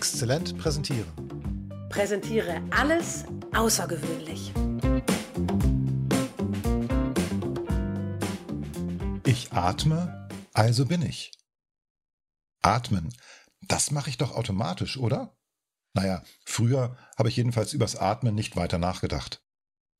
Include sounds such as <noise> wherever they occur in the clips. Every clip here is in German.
Exzellent präsentieren. Präsentiere alles außergewöhnlich. Ich atme, also bin ich. Atmen, das mache ich doch automatisch, oder? Naja, früher habe ich jedenfalls übers Atmen nicht weiter nachgedacht.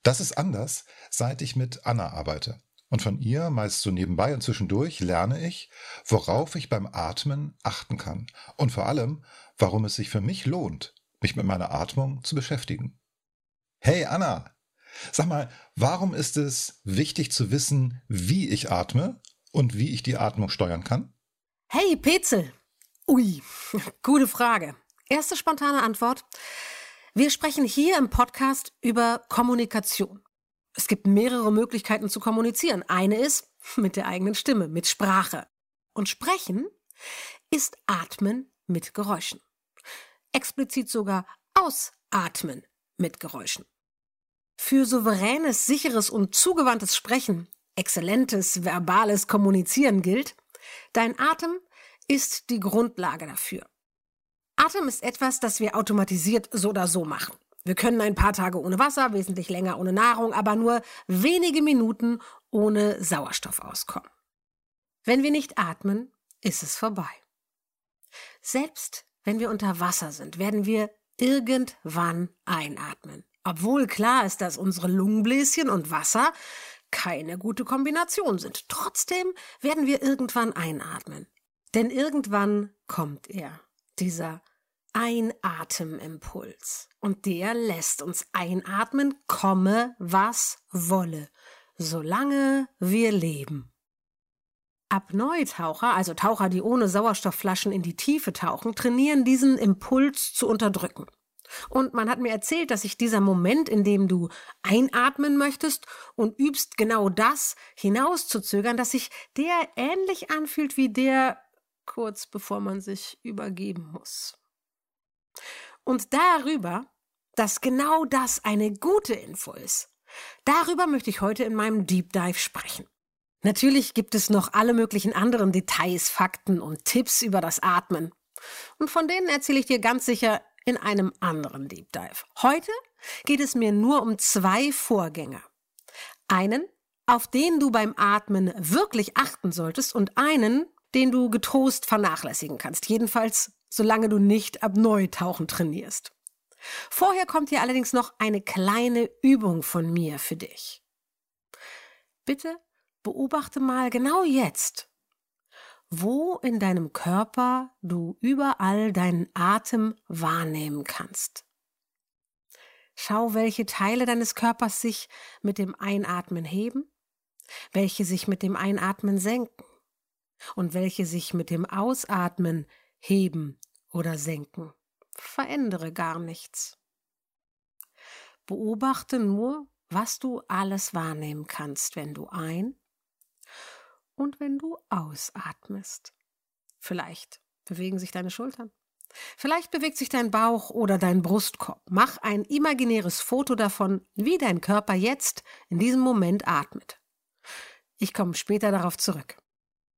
Das ist anders, seit ich mit Anna arbeite. Und von ihr, meist so nebenbei und zwischendurch, lerne ich, worauf ich beim Atmen achten kann. Und vor allem, warum es sich für mich lohnt, mich mit meiner Atmung zu beschäftigen. Hey Anna, sag mal, warum ist es wichtig zu wissen, wie ich atme und wie ich die Atmung steuern kann? Hey Petzel! Ui, <laughs> gute Frage. Erste spontane Antwort. Wir sprechen hier im Podcast über Kommunikation. Es gibt mehrere Möglichkeiten zu kommunizieren. Eine ist <laughs> mit der eigenen Stimme, mit Sprache. Und sprechen ist Atmen mit Geräuschen. Explizit sogar Ausatmen mit Geräuschen. Für souveränes, sicheres und zugewandtes Sprechen, exzellentes verbales Kommunizieren gilt, dein Atem ist die Grundlage dafür. Atem ist etwas, das wir automatisiert so oder so machen. Wir können ein paar Tage ohne Wasser, wesentlich länger ohne Nahrung, aber nur wenige Minuten ohne Sauerstoff auskommen. Wenn wir nicht atmen, ist es vorbei. Selbst wenn wir unter Wasser sind, werden wir irgendwann einatmen. Obwohl klar ist, dass unsere Lungenbläschen und Wasser keine gute Kombination sind. Trotzdem werden wir irgendwann einatmen. Denn irgendwann kommt er, dieser Einatemimpuls. Und der lässt uns einatmen, komme, was wolle, solange wir leben. Apnoe-Taucher, also Taucher, die ohne Sauerstoffflaschen in die Tiefe tauchen, trainieren diesen Impuls zu unterdrücken. Und man hat mir erzählt, dass sich dieser Moment, in dem du einatmen möchtest und übst genau das hinauszuzögern, dass sich der ähnlich anfühlt wie der kurz bevor man sich übergeben muss. Und darüber, dass genau das eine gute Info ist, darüber möchte ich heute in meinem Deep Dive sprechen. Natürlich gibt es noch alle möglichen anderen Details, Fakten und Tipps über das Atmen. Und von denen erzähle ich dir ganz sicher in einem anderen Deep Dive. Heute geht es mir nur um zwei Vorgänge. Einen, auf den du beim Atmen wirklich achten solltest und einen, den du getrost vernachlässigen kannst. Jedenfalls, solange du nicht ab Neutauchen trainierst. Vorher kommt hier allerdings noch eine kleine Übung von mir für dich. Bitte beobachte mal genau jetzt, wo in deinem Körper du überall deinen Atem wahrnehmen kannst. Schau, welche Teile deines Körpers sich mit dem Einatmen heben, welche sich mit dem Einatmen senken und welche sich mit dem Ausatmen heben oder senken. Verändere gar nichts. Beobachte nur, was du alles wahrnehmen kannst, wenn du ein und wenn du ausatmest. Vielleicht bewegen sich deine Schultern. Vielleicht bewegt sich dein Bauch oder dein Brustkorb. Mach ein imaginäres Foto davon, wie dein Körper jetzt in diesem Moment atmet. Ich komme später darauf zurück.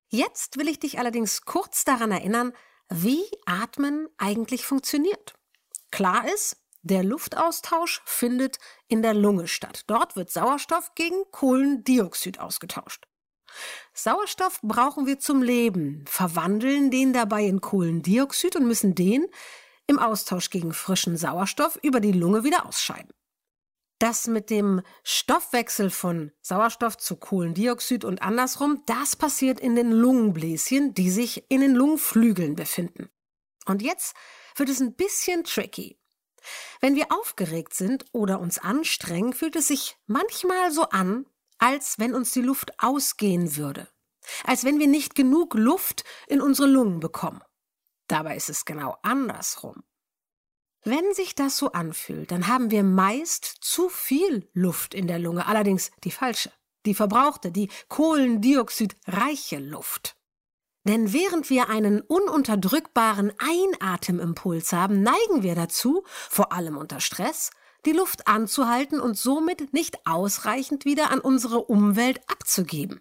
Jetzt will ich dich allerdings kurz daran erinnern, wie Atmen eigentlich funktioniert. Klar ist, der Luftaustausch findet in der Lunge statt. Dort wird Sauerstoff gegen Kohlendioxid ausgetauscht. Sauerstoff brauchen wir zum Leben, verwandeln den dabei in Kohlendioxid und müssen den im Austausch gegen frischen Sauerstoff über die Lunge wieder ausscheiden. Das mit dem Stoffwechsel von Sauerstoff zu Kohlendioxid und andersrum, das passiert in den Lungenbläschen, die sich in den Lungenflügeln befinden. Und jetzt wird es ein bisschen tricky. Wenn wir aufgeregt sind oder uns anstrengen, fühlt es sich manchmal so an, als wenn uns die Luft ausgehen würde, als wenn wir nicht genug Luft in unsere Lungen bekommen. Dabei ist es genau andersrum. Wenn sich das so anfühlt, dann haben wir meist zu viel Luft in der Lunge, allerdings die falsche, die verbrauchte, die kohlendioxidreiche Luft. Denn während wir einen ununterdrückbaren Einatemimpuls haben, neigen wir dazu, vor allem unter Stress, die Luft anzuhalten und somit nicht ausreichend wieder an unsere Umwelt abzugeben.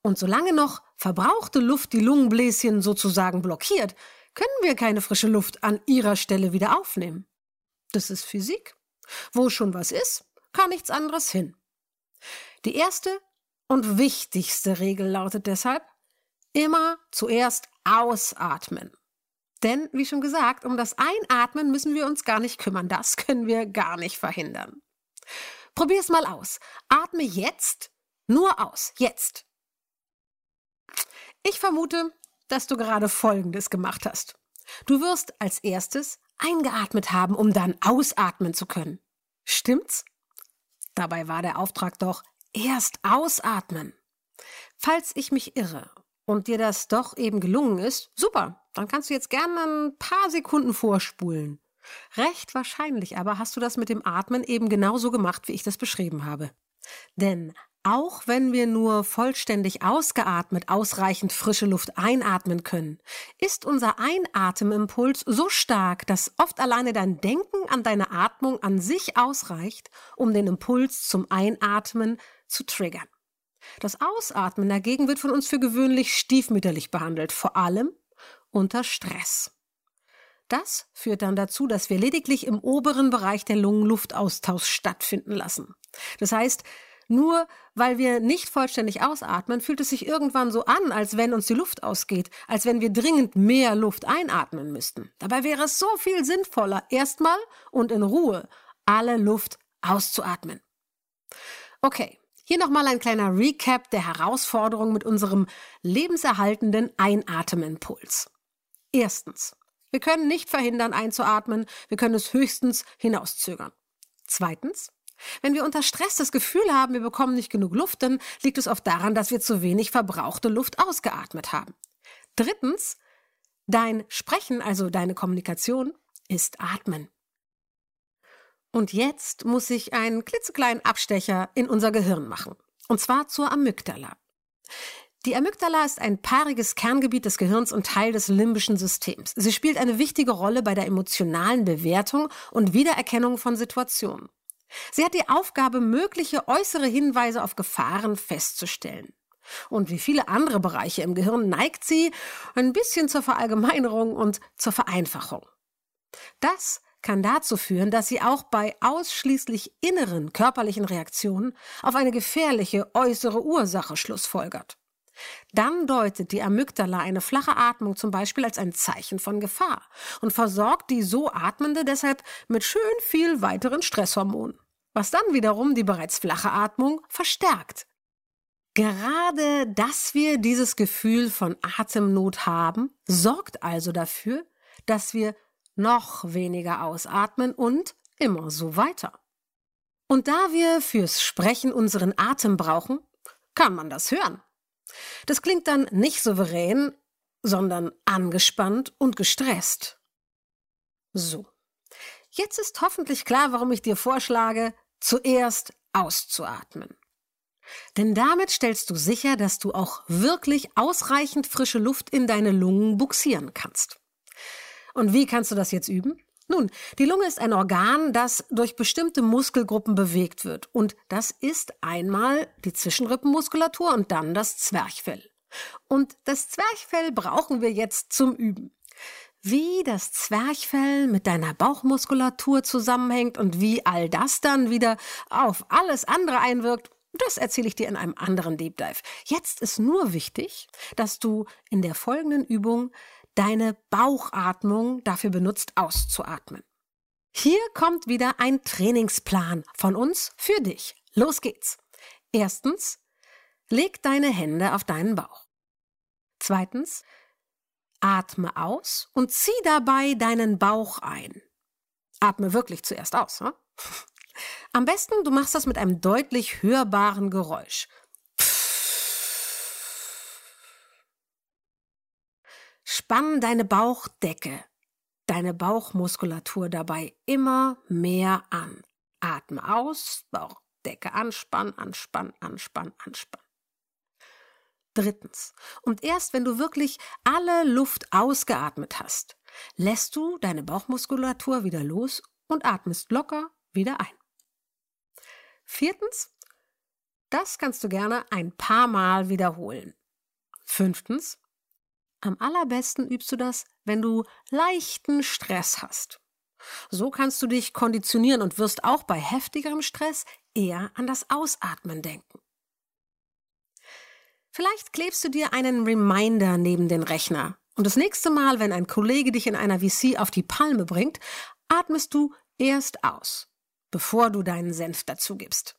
Und solange noch verbrauchte Luft die Lungenbläschen sozusagen blockiert, können wir keine frische Luft an ihrer Stelle wieder aufnehmen. Das ist Physik. Wo schon was ist, kann nichts anderes hin. Die erste und wichtigste Regel lautet deshalb, immer zuerst ausatmen. Denn, wie schon gesagt, um das Einatmen müssen wir uns gar nicht kümmern. Das können wir gar nicht verhindern. Probier's mal aus. Atme jetzt nur aus. Jetzt. Ich vermute, dass du gerade Folgendes gemacht hast. Du wirst als erstes eingeatmet haben, um dann ausatmen zu können. Stimmt's? Dabei war der Auftrag doch erst ausatmen. Falls ich mich irre und dir das doch eben gelungen ist, super, dann kannst du jetzt gerne ein paar Sekunden vorspulen. Recht wahrscheinlich aber hast du das mit dem Atmen eben genauso gemacht, wie ich das beschrieben habe. Denn auch wenn wir nur vollständig ausgeatmet ausreichend frische Luft einatmen können, ist unser Einatemimpuls so stark, dass oft alleine dein Denken an deine Atmung an sich ausreicht, um den Impuls zum Einatmen zu triggern. Das Ausatmen dagegen wird von uns für gewöhnlich stiefmütterlich behandelt, vor allem unter Stress. Das führt dann dazu, dass wir lediglich im oberen Bereich der Lungenluftaustausch stattfinden lassen. Das heißt, nur weil wir nicht vollständig ausatmen, fühlt es sich irgendwann so an, als wenn uns die Luft ausgeht, als wenn wir dringend mehr Luft einatmen müssten. Dabei wäre es so viel sinnvoller, erstmal und in Ruhe alle Luft auszuatmen. Okay, hier nochmal ein kleiner Recap der Herausforderung mit unserem lebenserhaltenden Einatemimpuls. Erstens. Wir können nicht verhindern, einzuatmen, wir können es höchstens hinauszögern. Zweitens. Wenn wir unter Stress das Gefühl haben, wir bekommen nicht genug Luft, dann liegt es oft daran, dass wir zu wenig verbrauchte Luft ausgeatmet haben. Drittens. Dein Sprechen, also deine Kommunikation, ist Atmen. Und jetzt muss ich einen klitzekleinen Abstecher in unser Gehirn machen. Und zwar zur Amygdala. Die Amygdala ist ein paariges Kerngebiet des Gehirns und Teil des limbischen Systems. Sie spielt eine wichtige Rolle bei der emotionalen Bewertung und Wiedererkennung von Situationen. Sie hat die Aufgabe, mögliche äußere Hinweise auf Gefahren festzustellen. Und wie viele andere Bereiche im Gehirn neigt sie ein bisschen zur Verallgemeinerung und zur Vereinfachung. Das kann dazu führen, dass sie auch bei ausschließlich inneren körperlichen Reaktionen auf eine gefährliche äußere Ursache schlussfolgert. Dann deutet die Amygdala eine flache Atmung zum Beispiel als ein Zeichen von Gefahr und versorgt die so Atmende deshalb mit schön viel weiteren Stresshormonen, was dann wiederum die bereits flache Atmung verstärkt. Gerade, dass wir dieses Gefühl von Atemnot haben, sorgt also dafür, dass wir noch weniger ausatmen und immer so weiter. Und da wir fürs Sprechen unseren Atem brauchen, kann man das hören. Das klingt dann nicht souverän, sondern angespannt und gestresst. So. Jetzt ist hoffentlich klar, warum ich dir vorschlage, zuerst auszuatmen. Denn damit stellst du sicher, dass du auch wirklich ausreichend frische Luft in deine Lungen buxieren kannst. Und wie kannst du das jetzt üben? Nun, die Lunge ist ein Organ, das durch bestimmte Muskelgruppen bewegt wird. Und das ist einmal die Zwischenrippenmuskulatur und dann das Zwerchfell. Und das Zwerchfell brauchen wir jetzt zum Üben. Wie das Zwerchfell mit deiner Bauchmuskulatur zusammenhängt und wie all das dann wieder auf alles andere einwirkt, das erzähle ich dir in einem anderen Deep Dive. Jetzt ist nur wichtig, dass du in der folgenden Übung deine Bauchatmung dafür benutzt, auszuatmen. Hier kommt wieder ein Trainingsplan von uns für dich. Los geht's. Erstens, leg deine Hände auf deinen Bauch. Zweitens, atme aus und zieh dabei deinen Bauch ein. Atme wirklich zuerst aus. Hm? <laughs> Am besten, du machst das mit einem deutlich hörbaren Geräusch. Spann deine Bauchdecke, deine Bauchmuskulatur dabei immer mehr an. Atme aus, Bauchdecke anspannen, anspannen, anspannen, anspannen. Drittens. Und erst wenn du wirklich alle Luft ausgeatmet hast, lässt du deine Bauchmuskulatur wieder los und atmest locker wieder ein. Viertens. Das kannst du gerne ein paar Mal wiederholen. Fünftens. Am allerbesten übst du das, wenn du leichten Stress hast. So kannst du dich konditionieren und wirst auch bei heftigerem Stress eher an das Ausatmen denken. Vielleicht klebst du dir einen Reminder neben den Rechner und das nächste Mal, wenn ein Kollege dich in einer VC auf die Palme bringt, atmest du erst aus, bevor du deinen Senf dazu gibst.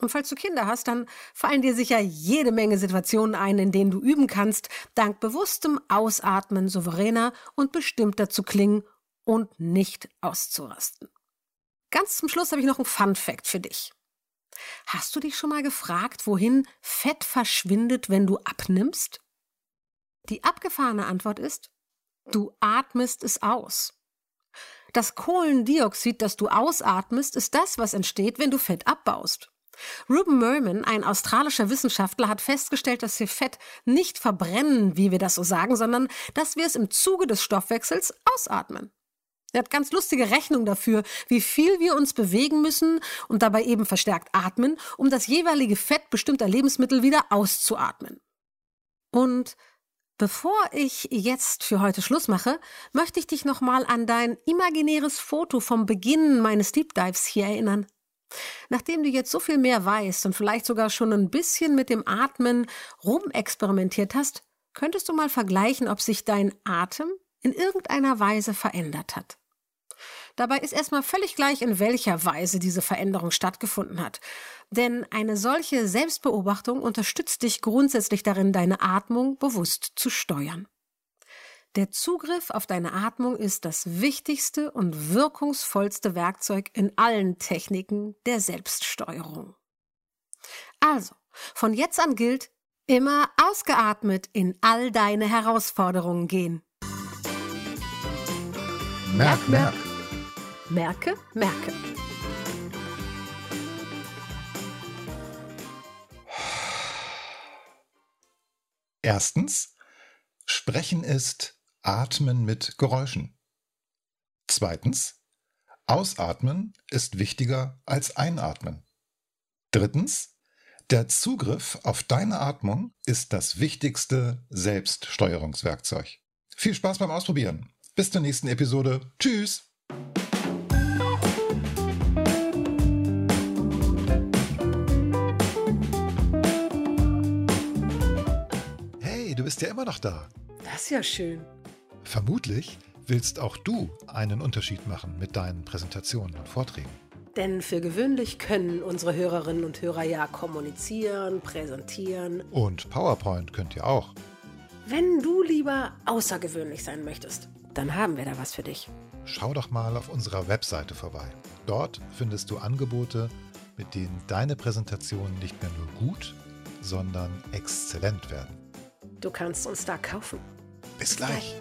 Und falls du Kinder hast, dann fallen dir sicher jede Menge Situationen ein, in denen du üben kannst, dank bewusstem Ausatmen souveräner und bestimmter zu klingen und nicht auszurasten. Ganz zum Schluss habe ich noch ein Fun Fact für dich. Hast du dich schon mal gefragt, wohin Fett verschwindet, wenn du abnimmst? Die abgefahrene Antwort ist, du atmest es aus. Das Kohlendioxid, das du ausatmest, ist das, was entsteht, wenn du Fett abbaust. Ruben Merman, ein australischer Wissenschaftler, hat festgestellt, dass wir Fett nicht verbrennen, wie wir das so sagen, sondern dass wir es im Zuge des Stoffwechsels ausatmen. Er hat ganz lustige Rechnungen dafür, wie viel wir uns bewegen müssen und dabei eben verstärkt atmen, um das jeweilige Fett bestimmter Lebensmittel wieder auszuatmen. Und bevor ich jetzt für heute Schluss mache, möchte ich dich nochmal an dein imaginäres Foto vom Beginn meines Deep Dives hier erinnern. Nachdem du jetzt so viel mehr weißt und vielleicht sogar schon ein bisschen mit dem Atmen rumexperimentiert hast, könntest du mal vergleichen, ob sich dein Atem in irgendeiner Weise verändert hat. Dabei ist erstmal völlig gleich, in welcher Weise diese Veränderung stattgefunden hat. Denn eine solche Selbstbeobachtung unterstützt dich grundsätzlich darin, deine Atmung bewusst zu steuern. Der Zugriff auf deine Atmung ist das wichtigste und wirkungsvollste Werkzeug in allen Techniken der Selbststeuerung. Also, von jetzt an gilt, immer ausgeatmet in all deine Herausforderungen gehen. Merk, merk. Merke, merke. Erstens, Sprechen ist Atmen mit Geräuschen. Zweitens, Ausatmen ist wichtiger als Einatmen. Drittens, der Zugriff auf deine Atmung ist das wichtigste Selbststeuerungswerkzeug. Viel Spaß beim Ausprobieren. Bis zur nächsten Episode. Tschüss. Hey, du bist ja immer noch da. Das ist ja schön. Vermutlich willst auch du einen Unterschied machen mit deinen Präsentationen und Vorträgen. Denn für gewöhnlich können unsere Hörerinnen und Hörer ja kommunizieren, präsentieren. Und PowerPoint könnt ihr auch. Wenn du lieber außergewöhnlich sein möchtest, dann haben wir da was für dich. Schau doch mal auf unserer Webseite vorbei. Dort findest du Angebote, mit denen deine Präsentationen nicht mehr nur gut, sondern exzellent werden. Du kannst uns da kaufen. Bis gleich.